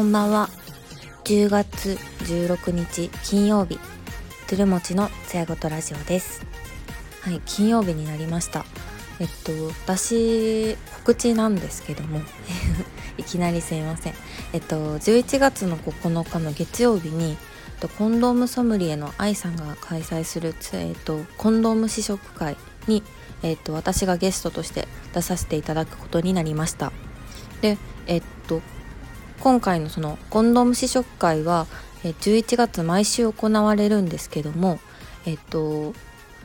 こんばんは。10月16日金曜日トゥルモチのつやごとラジオです。はい金曜日になりました。えっと私告知なんですけども いきなりすいません。えっと11月の9日の月曜日にコンドームソムリエの愛さんが開催する、えっと、コンドーム試食会に、えっと、私がゲストとして出させていただくことになりました。でえっと今回のそのコンドーム試食会は11月毎週行われるんですけどもえっと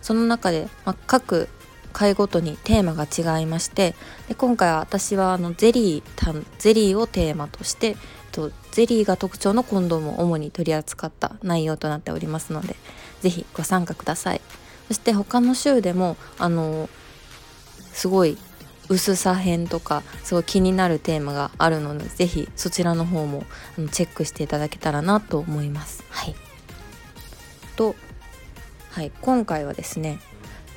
その中で、ま、各回ごとにテーマが違いましてで今回は私はあのゼリーゼリーをテーマとしてとゼリーが特徴のコンドームを主に取り扱った内容となっておりますので是非ご参加ください。そして他の週でもあのすごい薄さ編とかすごい気になるテーマがあるので是非そちらの方もチェックしていただけたらなと思います。はいと、はい、今回はですね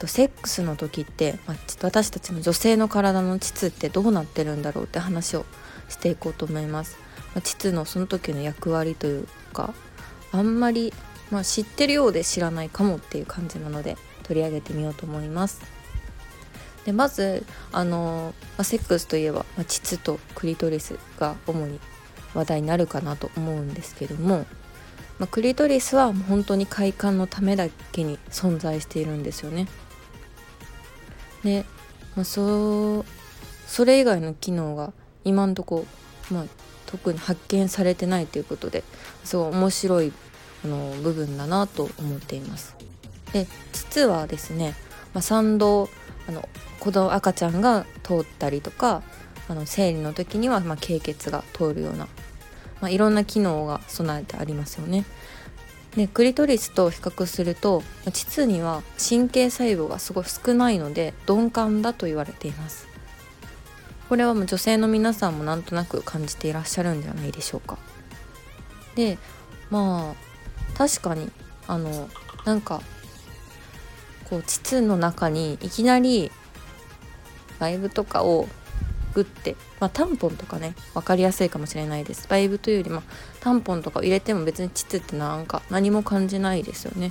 セックスの時って、まあ、私たちの女性の体の膣ってどうなってるんだろうって話をしていこうと思います。まあ、膣のその時の役割というかあんまり、まあ、知ってるようで知らないかもっていう感じなので取り上げてみようと思います。でまずあの、まあ、セックスといえば、まあ、膣とクリトリスが主に話題になるかなと思うんですけども、まあ、クリトリスは本当に快感のためだけに存在しているんですよね。で、まあ、そそれ以外の機能が今んとこ、まあ、特に発見されてないということですごい面白いあの部分だなと思っています。で実はですね、まあ、産道あの子供赤ちゃんが通ったりとかあの生理の時にはま経血が通るような、まあ、いろんな機能が備えてありますよね。でクリトリスと比較すると膣には神経細胞がすごい少ないので鈍感だと言われていますこれはもう女性の皆さんもなんとなく感じていらっしゃるんじゃないでしょうかでまあ確かにあのなんかこう膣の中にいきなりバイブとかをグッて、まあ、タンポンとかね分かりやすいかもしれないです。バイブというよりもタンポンとかを入れても別に膣ってなんか何も感じないですよね。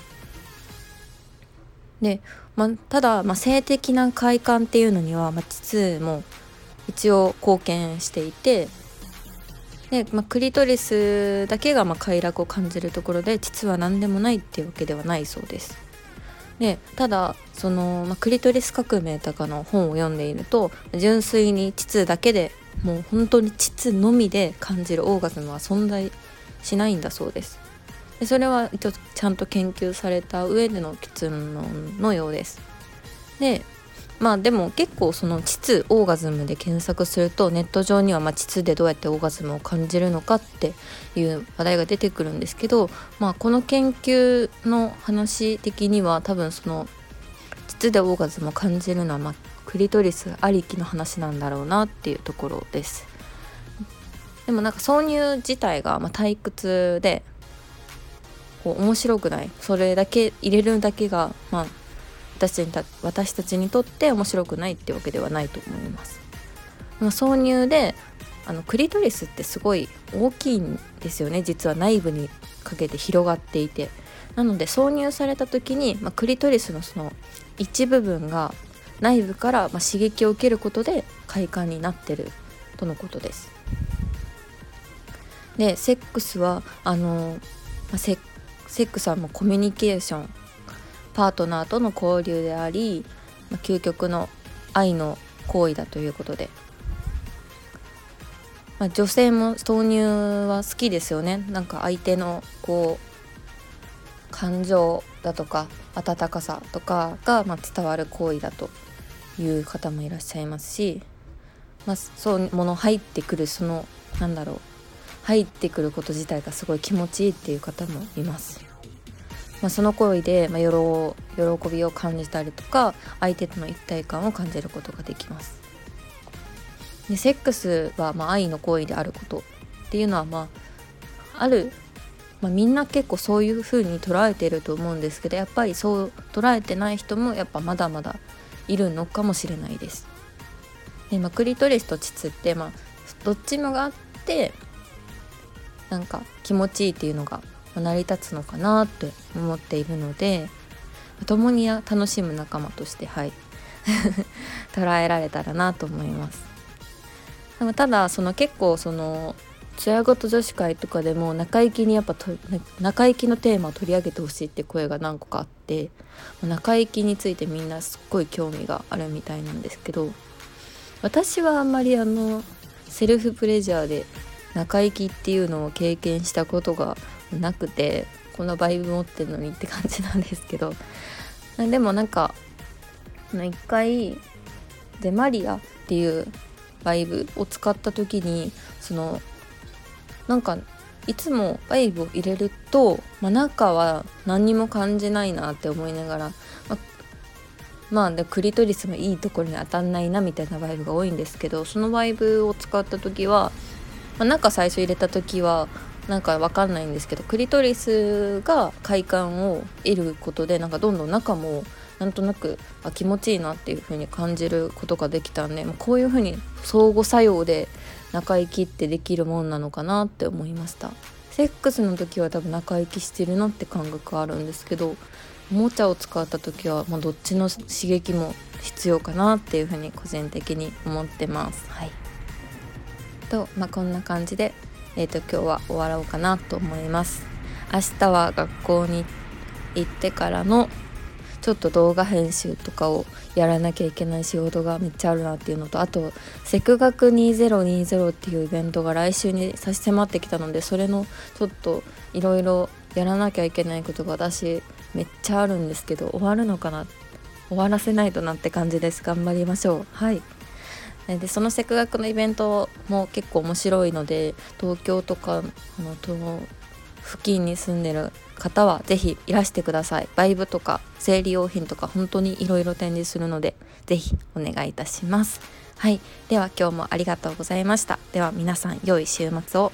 で、まあ、ただ、まあ、性的な快感っていうのには、まあ、膣も一応貢献していてで、まあ、クリトリスだけがま快楽を感じるところで膣は何でもないっていうわけではないそうです。でただその、まあ、クリトリス革命とかの本を読んでいると純粋に膣だけでもう本当に膣のみで感じるオーガズムは存在しないんだそうです。でそれは一応ちゃんと研究された上での結論のようです。でまあでも結構その膣オーガズムで検索するとネット上にはまあ膣でどうやってオーガズムを感じるのかっていう話題が出てくるんですけど、まあ、この研究の話的には多分その膣でオーガズムを感じるのはまあクリトリスありきの話なんだろうなっていうところです。でもなんか挿入自体がま退屈でこう面白くないそれだけ入れるだけがまあ私た私たちにとって面白くないってわけではないと思います。まあ、挿入であのクリトリスってすごい大きいんですよね実は内部にかけて広がっていてなので挿入された時に、まあ、クリトリスのその一部分が内部からま刺激を受けることで快感になってるとのことです。でセックスはあの、まあセ、セックスはもうコミュニケーションパートナーとの交流であり、究極の愛の行為だということで、まあ、女性も豆乳は好きですよねなんか相手のこう感情だとか温かさとかがま伝わる行為だという方もいらっしゃいますし、まあ、そうもの入ってくるそのなんだろう入ってくること自体がすごい気持ちいいっていう方もいます。まあ、その行為で、まあ、喜びを感じたりとか相手との一体感を感じることができます。でセックスはまあ愛の行為であることっていうのはまあある、まあ、みんな結構そういう風に捉えてると思うんですけどやっぱりそう捉えてない人もやっぱまだまだいるのかもしれないです。でまあ、クリトリスと膣って、まあ、どっちもがあってなんか気持ちいいっていうのが成り立つのかなって思っているので共に楽しむ仲間としてはい。捉えられたらなと思います。でもただその結構その艶ごと女子会とかでも中行きにやっぱと中行きのテーマを取り上げてほしいって声が何個かあって中行きについてみんなすっごい興味があるみたいなんですけど私はあんまりあのセルフプレジャーで中行きっていうのを経験したことがなくてこのバイブ持ってるのにって感じなんですけど。でもなんか一回デマリアっていうバイブを使った時にそのなんかいつもバイブを入れると、まあ、中は何にも感じないなって思いながら、ままあでクリトリスもいいところに当たんないなみたいなバイブが多いんですけどそのバイブを使った時は、まあ、中最初入れた時はなんかわかんないんですけどクリトリスが快感を得ることでなんかどんどん中もなんとなくあ気持ちいいなっていう風に感じることができたんでこういう風に相互作用で中行きってできるもんなのかなって思いましたセックスの時は多分中行きしてるなって感覚あるんですけどおもちゃを使った時は、まあ、どっちの刺激も必要かなっていうふうに個人的に思ってます。はい、と、まあ、こんな感じで、えーと、今日は終わろうかなと思います。明日は学校に行ってからのちょっと動画編集とかをやらなきゃいけない仕事がめっちゃあるなっていうのとあとセク学2020っていうイベントが来週に差し迫ってきたのでそれのちょっといろいろやらなきゃいけないことが私めっちゃあるんですけど終わるのかな？終わらせないとなって感じです。頑張りましょう。はい。でそのセク学のイベントも結構面白いので東京とかあの付近に住んでる方は是非いらしてください。バイブとか生理用品とか本当にいろいろ展示するので是非お願いいたします。はい。では今日もありがとうございました。では皆さん良い週末を。